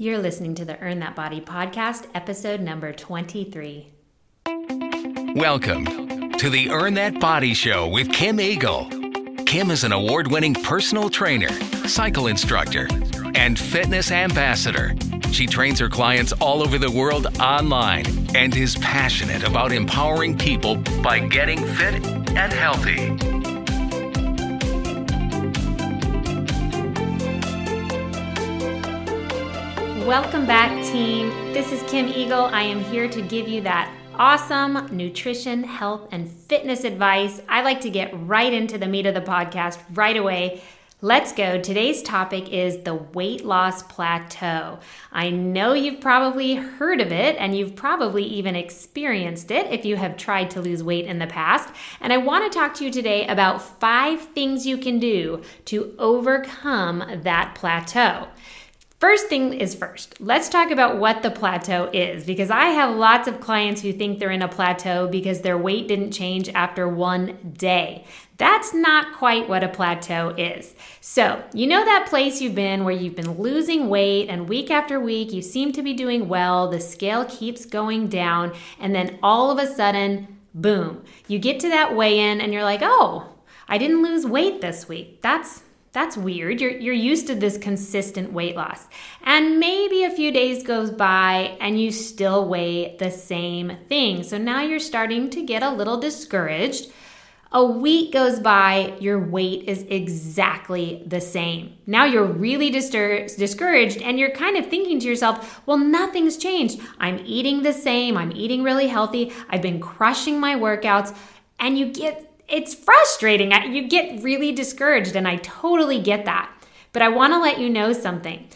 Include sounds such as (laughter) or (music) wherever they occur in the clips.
You're listening to the Earn That Body podcast, episode number 23. Welcome to the Earn That Body Show with Kim Eagle. Kim is an award winning personal trainer, cycle instructor, and fitness ambassador. She trains her clients all over the world online and is passionate about empowering people by getting fit and healthy. Welcome back, team. This is Kim Eagle. I am here to give you that awesome nutrition, health, and fitness advice. I like to get right into the meat of the podcast right away. Let's go. Today's topic is the weight loss plateau. I know you've probably heard of it and you've probably even experienced it if you have tried to lose weight in the past. And I want to talk to you today about five things you can do to overcome that plateau. First thing is first, let's talk about what the plateau is because I have lots of clients who think they're in a plateau because their weight didn't change after one day. That's not quite what a plateau is. So, you know that place you've been where you've been losing weight and week after week you seem to be doing well, the scale keeps going down, and then all of a sudden, boom, you get to that weigh in and you're like, oh, I didn't lose weight this week. That's that's weird. You're, you're used to this consistent weight loss. And maybe a few days goes by and you still weigh the same thing. So now you're starting to get a little discouraged. A week goes by, your weight is exactly the same. Now you're really distur- discouraged and you're kind of thinking to yourself, well, nothing's changed. I'm eating the same. I'm eating really healthy. I've been crushing my workouts. And you get it's frustrating. You get really discouraged, and I totally get that. But I want to let you know something.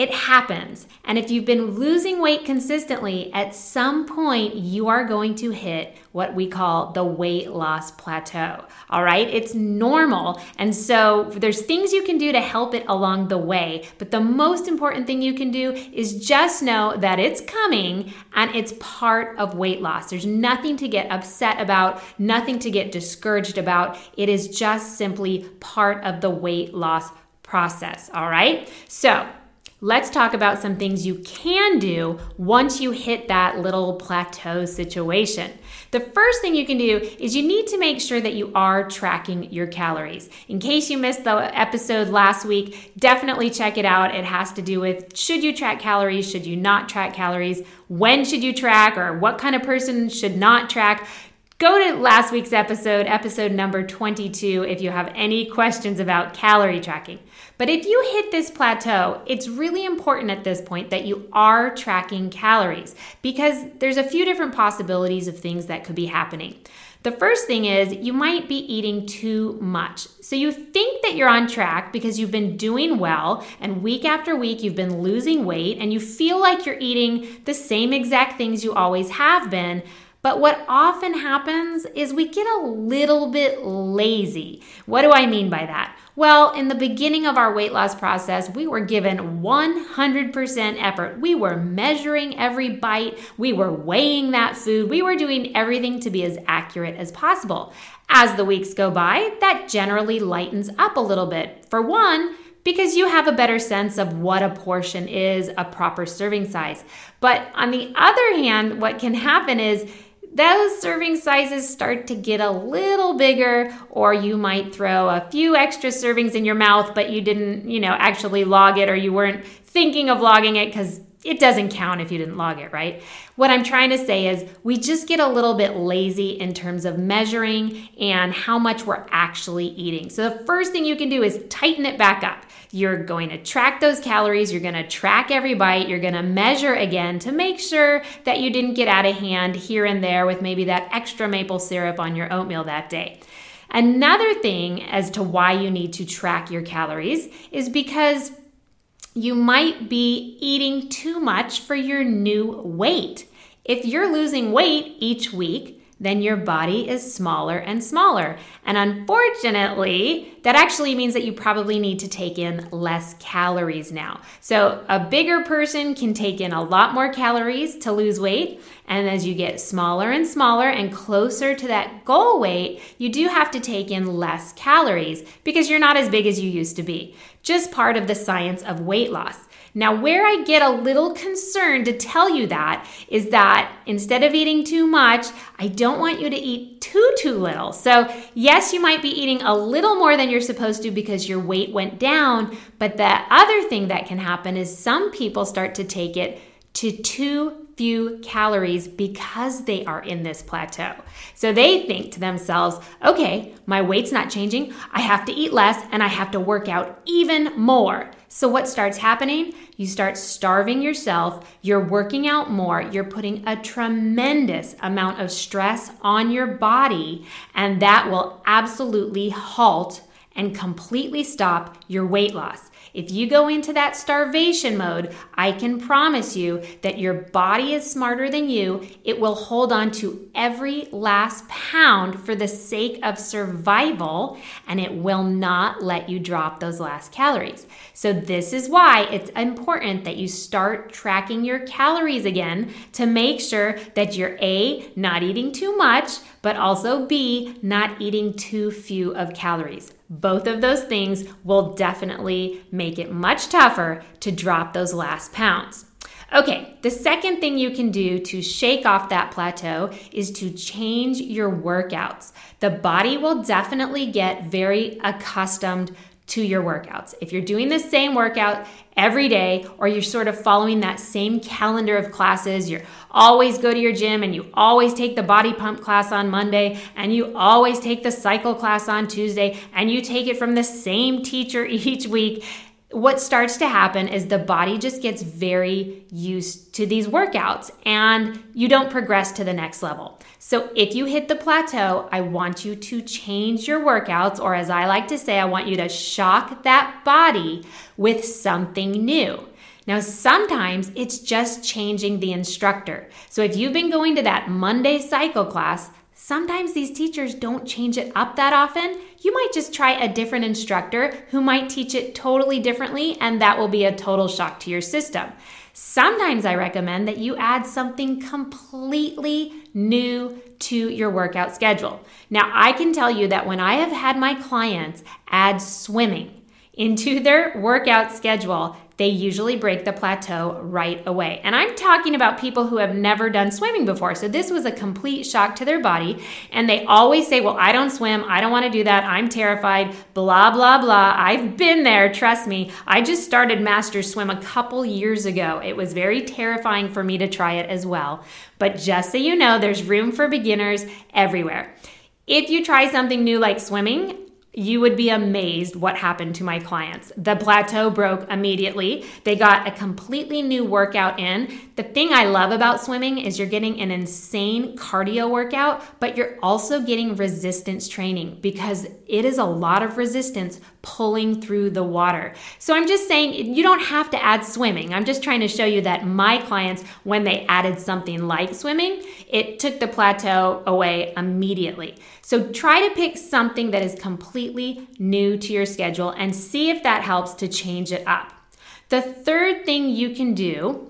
It happens. And if you've been losing weight consistently, at some point you are going to hit what we call the weight loss plateau. All right? It's normal. And so there's things you can do to help it along the way. But the most important thing you can do is just know that it's coming and it's part of weight loss. There's nothing to get upset about, nothing to get discouraged about. It is just simply part of the weight loss process. All right? So, let's talk about some things you can do once you hit that little plateau situation. The first thing you can do is you need to make sure that you are tracking your calories. In case you missed the episode last week, definitely check it out. It has to do with should you track calories, should you not track calories, when should you track, or what kind of person should not track. Go to last week's episode, episode number 22, if you have any questions about calorie tracking. But if you hit this plateau, it's really important at this point that you are tracking calories because there's a few different possibilities of things that could be happening. The first thing is you might be eating too much. So you think that you're on track because you've been doing well and week after week you've been losing weight and you feel like you're eating the same exact things you always have been. But what often happens is we get a little bit lazy. What do I mean by that? Well, in the beginning of our weight loss process, we were given 100% effort. We were measuring every bite, we were weighing that food, we were doing everything to be as accurate as possible. As the weeks go by, that generally lightens up a little bit. For one, because you have a better sense of what a portion is, a proper serving size. But on the other hand, what can happen is those serving sizes start to get a little bigger, or you might throw a few extra servings in your mouth, but you didn't, you know, actually log it, or you weren't thinking of logging it because it doesn't count if you didn't log it, right? What I'm trying to say is we just get a little bit lazy in terms of measuring and how much we're actually eating. So the first thing you can do is tighten it back up. You're going to track those calories, you're going to track every bite, you're going to measure again to make sure that you didn't get out of hand here and there with maybe that extra maple syrup on your oatmeal that day. Another thing as to why you need to track your calories is because you might be eating too much for your new weight. If you're losing weight each week, then your body is smaller and smaller. And unfortunately, that actually means that you probably need to take in less calories now. So, a bigger person can take in a lot more calories to lose weight. And as you get smaller and smaller and closer to that goal weight, you do have to take in less calories because you're not as big as you used to be. Just part of the science of weight loss. Now, where I get a little concerned to tell you that is that instead of eating too much, I don't want you to eat too, too little. So, yes, you might be eating a little more than you're supposed to because your weight went down. But the other thing that can happen is some people start to take it to too few calories because they are in this plateau. So they think to themselves, okay, my weight's not changing. I have to eat less and I have to work out even more. So what starts happening? You start starving yourself. You're working out more. You're putting a tremendous amount of stress on your body, and that will absolutely halt and completely stop your weight loss. If you go into that starvation mode, I can promise you that your body is smarter than you. It will hold on to every last pound for the sake of survival, and it will not let you drop those last calories. So, this is why it's important that you start tracking your calories again to make sure that you're A, not eating too much, but also B, not eating too few of calories. Both of those things will definitely make it much tougher to drop those last pounds. Okay, the second thing you can do to shake off that plateau is to change your workouts. The body will definitely get very accustomed to your workouts. If you're doing the same workout every day, or you're sort of following that same calendar of classes, you're always go to your gym and you always take the body pump class on Monday, and you always take the cycle class on Tuesday, and you take it from the same teacher (laughs) each week, what starts to happen is the body just gets very used to these workouts and you don't progress to the next level. So, if you hit the plateau, I want you to change your workouts, or as I like to say, I want you to shock that body with something new. Now, sometimes it's just changing the instructor. So, if you've been going to that Monday cycle class, Sometimes these teachers don't change it up that often. You might just try a different instructor who might teach it totally differently, and that will be a total shock to your system. Sometimes I recommend that you add something completely new to your workout schedule. Now, I can tell you that when I have had my clients add swimming into their workout schedule, they usually break the plateau right away. And I'm talking about people who have never done swimming before. So this was a complete shock to their body. And they always say, Well, I don't swim. I don't want to do that. I'm terrified. Blah, blah, blah. I've been there. Trust me. I just started Master Swim a couple years ago. It was very terrifying for me to try it as well. But just so you know, there's room for beginners everywhere. If you try something new like swimming, you would be amazed what happened to my clients. The plateau broke immediately. They got a completely new workout in. The thing I love about swimming is you're getting an insane cardio workout, but you're also getting resistance training because it is a lot of resistance pulling through the water. So I'm just saying you don't have to add swimming. I'm just trying to show you that my clients, when they added something like swimming, it took the plateau away immediately. So try to pick something that is completely new to your schedule and see if that helps to change it up. The third thing you can do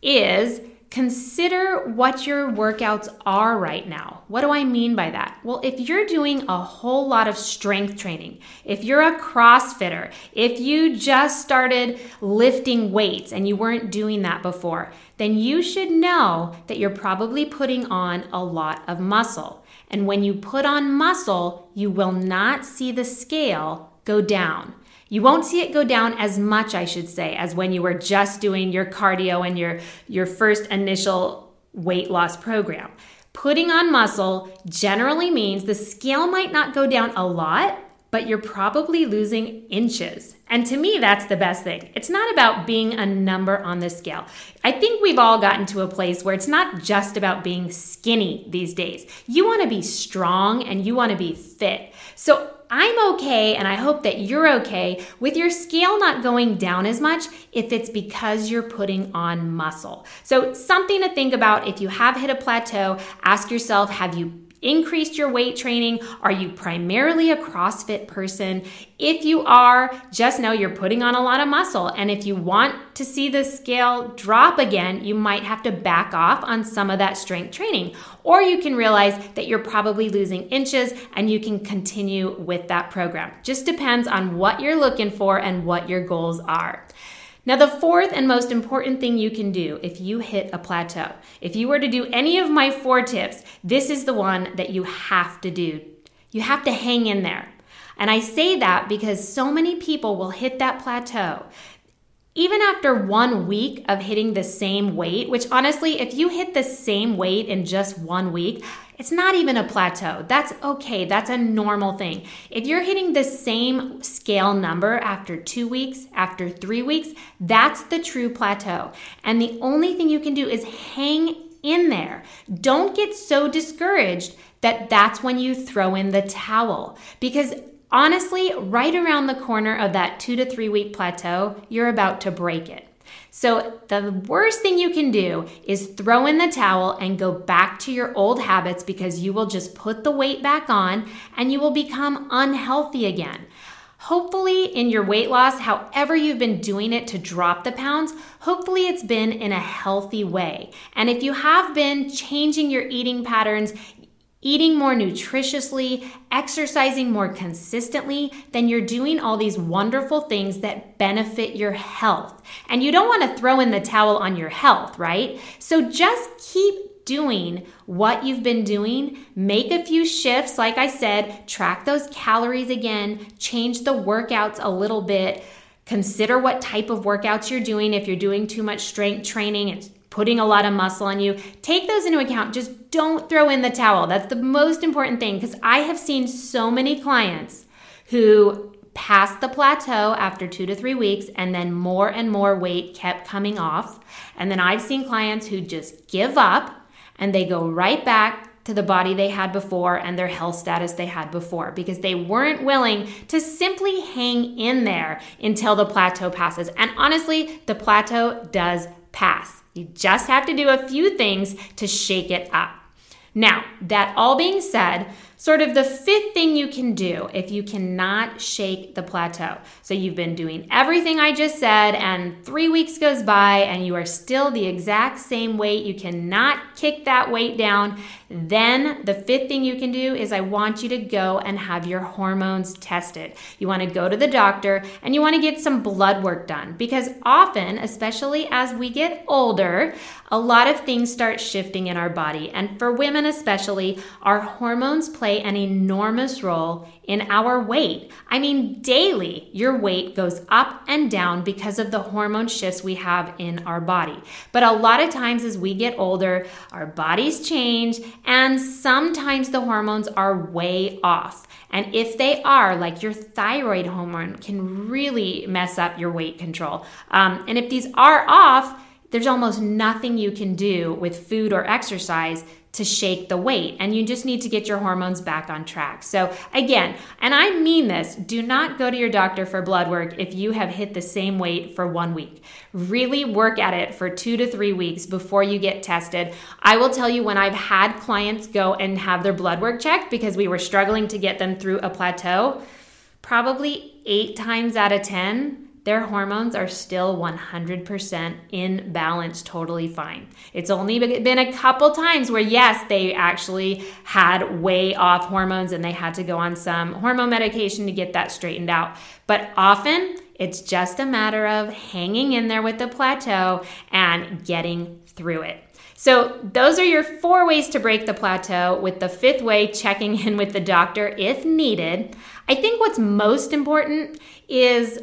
is Consider what your workouts are right now. What do I mean by that? Well, if you're doing a whole lot of strength training, if you're a CrossFitter, if you just started lifting weights and you weren't doing that before, then you should know that you're probably putting on a lot of muscle. And when you put on muscle, you will not see the scale go down. You won't see it go down as much, I should say, as when you were just doing your cardio and your, your first initial weight loss program. Putting on muscle generally means the scale might not go down a lot, but you're probably losing inches. And to me, that's the best thing. It's not about being a number on the scale. I think we've all gotten to a place where it's not just about being skinny these days. You want to be strong and you want to be fit. So I'm okay, and I hope that you're okay with your scale not going down as much if it's because you're putting on muscle. So, something to think about if you have hit a plateau, ask yourself have you increased your weight training? Are you primarily a CrossFit person? If you are, just know you're putting on a lot of muscle. And if you want to see the scale drop again, you might have to back off on some of that strength training. Or you can realize that you're probably losing inches and you can continue with that program. Just depends on what you're looking for and what your goals are. Now, the fourth and most important thing you can do if you hit a plateau, if you were to do any of my four tips, this is the one that you have to do. You have to hang in there. And I say that because so many people will hit that plateau. Even after one week of hitting the same weight, which honestly, if you hit the same weight in just one week, it's not even a plateau. That's okay. That's a normal thing. If you're hitting the same scale number after two weeks, after three weeks, that's the true plateau. And the only thing you can do is hang in there. Don't get so discouraged that that's when you throw in the towel because honestly, right around the corner of that two to three week plateau, you're about to break it. So, the worst thing you can do is throw in the towel and go back to your old habits because you will just put the weight back on and you will become unhealthy again. Hopefully, in your weight loss, however you've been doing it to drop the pounds, hopefully it's been in a healthy way. And if you have been changing your eating patterns, eating more nutritiously, exercising more consistently, then you're doing all these wonderful things that benefit your health. And you don't want to throw in the towel on your health, right? So just keep doing what you've been doing. Make a few shifts, like I said, track those calories again, change the workouts a little bit. Consider what type of workouts you're doing. If you're doing too much strength training, it's putting a lot of muscle on you. Take those into account. Just don't throw in the towel. That's the most important thing because I have seen so many clients who passed the plateau after two to three weeks and then more and more weight kept coming off. And then I've seen clients who just give up and they go right back to the body they had before and their health status they had before because they weren't willing to simply hang in there until the plateau passes. And honestly, the plateau does pass. You just have to do a few things to shake it up. Now, that all being said, sort of the fifth thing you can do if you cannot shake the plateau. So you've been doing everything I just said, and three weeks goes by, and you are still the exact same weight. You cannot kick that weight down. Then the fifth thing you can do is I want you to go and have your hormones tested. You want to go to the doctor and you want to get some blood work done because often, especially as we get older, a lot of things start shifting in our body. And for women, especially, our hormones play an enormous role in our weight. I mean, daily, your weight goes up and down because of the hormone shifts we have in our body. But a lot of times, as we get older, our bodies change, and sometimes the hormones are way off. And if they are, like your thyroid hormone can really mess up your weight control. Um, and if these are off, there's almost nothing you can do with food or exercise to shake the weight and you just need to get your hormones back on track. So again, and I mean this, do not go to your doctor for blood work if you have hit the same weight for 1 week. Really work at it for 2 to 3 weeks before you get tested. I will tell you when I've had clients go and have their blood work checked because we were struggling to get them through a plateau, probably 8 times out of 10 their hormones are still 100% in balance, totally fine. It's only been a couple times where, yes, they actually had way off hormones and they had to go on some hormone medication to get that straightened out. But often, it's just a matter of hanging in there with the plateau and getting through it. So, those are your four ways to break the plateau, with the fifth way checking in with the doctor if needed. I think what's most important is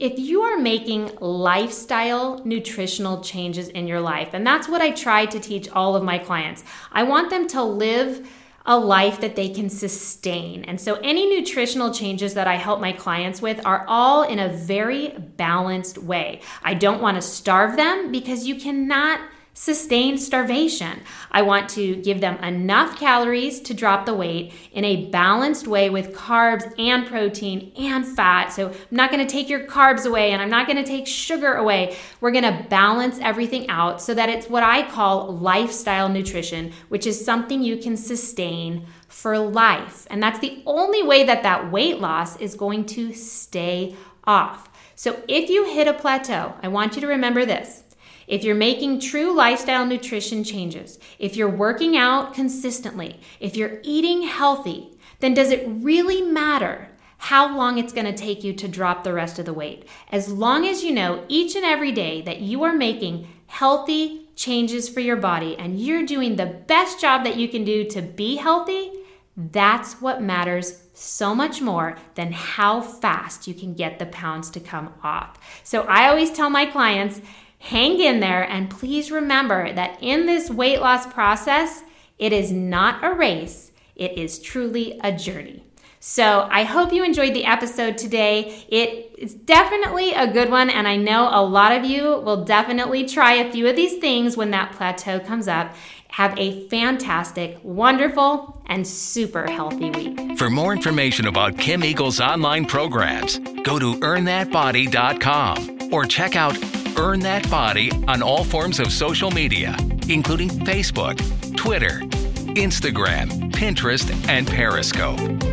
if you are making lifestyle nutritional changes in your life, and that's what I try to teach all of my clients, I want them to live a life that they can sustain. And so, any nutritional changes that I help my clients with are all in a very balanced way. I don't want to starve them because you cannot sustained starvation. I want to give them enough calories to drop the weight in a balanced way with carbs and protein and fat. So I'm not going to take your carbs away and I'm not going to take sugar away. We're going to balance everything out so that it's what I call lifestyle nutrition, which is something you can sustain for life. And that's the only way that that weight loss is going to stay off. So if you hit a plateau, I want you to remember this. If you're making true lifestyle nutrition changes, if you're working out consistently, if you're eating healthy, then does it really matter how long it's going to take you to drop the rest of the weight? As long as you know each and every day that you are making healthy changes for your body and you're doing the best job that you can do to be healthy, that's what matters so much more than how fast you can get the pounds to come off. So I always tell my clients, hang in there and please remember that in this weight loss process, it is not a race, it is truly a journey. So I hope you enjoyed the episode today. It is definitely a good one, and I know a lot of you will definitely try a few of these things when that plateau comes up. Have a fantastic, wonderful, and super healthy week. For more information about Kim Eagle's online programs, go to earnthatbody.com or check out Earn That Body on all forms of social media, including Facebook, Twitter, Instagram, Pinterest, and Periscope.